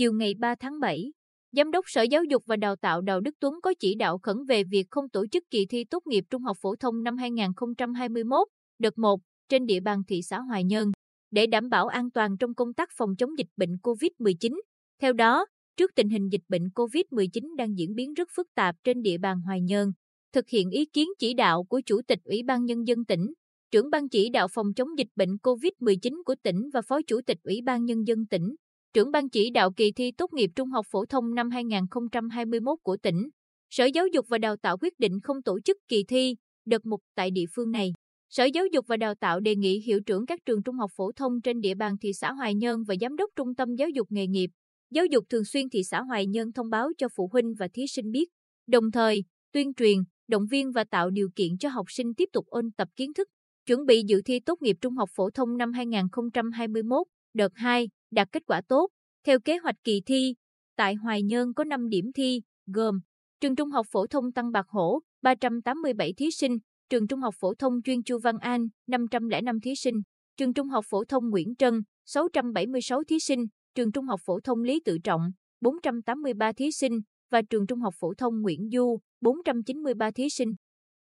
Chiều ngày 3 tháng 7, Giám đốc Sở Giáo dục và Đào tạo Đào Đức Tuấn có chỉ đạo khẩn về việc không tổ chức kỳ thi tốt nghiệp trung học phổ thông năm 2021, đợt 1, trên địa bàn thị xã Hoài Nhơn, để đảm bảo an toàn trong công tác phòng chống dịch bệnh COVID-19. Theo đó, trước tình hình dịch bệnh COVID-19 đang diễn biến rất phức tạp trên địa bàn Hoài Nhơn, thực hiện ý kiến chỉ đạo của Chủ tịch Ủy ban Nhân dân tỉnh, trưởng ban chỉ đạo phòng chống dịch bệnh COVID-19 của tỉnh và Phó Chủ tịch Ủy ban Nhân dân tỉnh, trưởng ban chỉ đạo kỳ thi tốt nghiệp trung học phổ thông năm 2021 của tỉnh. Sở Giáo dục và Đào tạo quyết định không tổ chức kỳ thi đợt một tại địa phương này. Sở Giáo dục và Đào tạo đề nghị hiệu trưởng các trường trung học phổ thông trên địa bàn thị xã Hoài Nhơn và giám đốc trung tâm giáo dục nghề nghiệp, giáo dục thường xuyên thị xã Hoài Nhơn thông báo cho phụ huynh và thí sinh biết, đồng thời tuyên truyền, động viên và tạo điều kiện cho học sinh tiếp tục ôn tập kiến thức, chuẩn bị dự thi tốt nghiệp trung học phổ thông năm 2021, đợt 2, đạt kết quả tốt. Theo kế hoạch kỳ thi, tại Hoài Nhơn có 5 điểm thi, gồm Trường Trung học phổ thông Tăng Bạc Hổ, 387 thí sinh, Trường Trung học phổ thông chuyên Chu Văn An, 505 thí sinh, Trường Trung học phổ thông Nguyễn Trân, 676 thí sinh, Trường Trung học phổ thông Lý Tự Trọng, 483 thí sinh và Trường Trung học phổ thông Nguyễn Du, 493 thí sinh.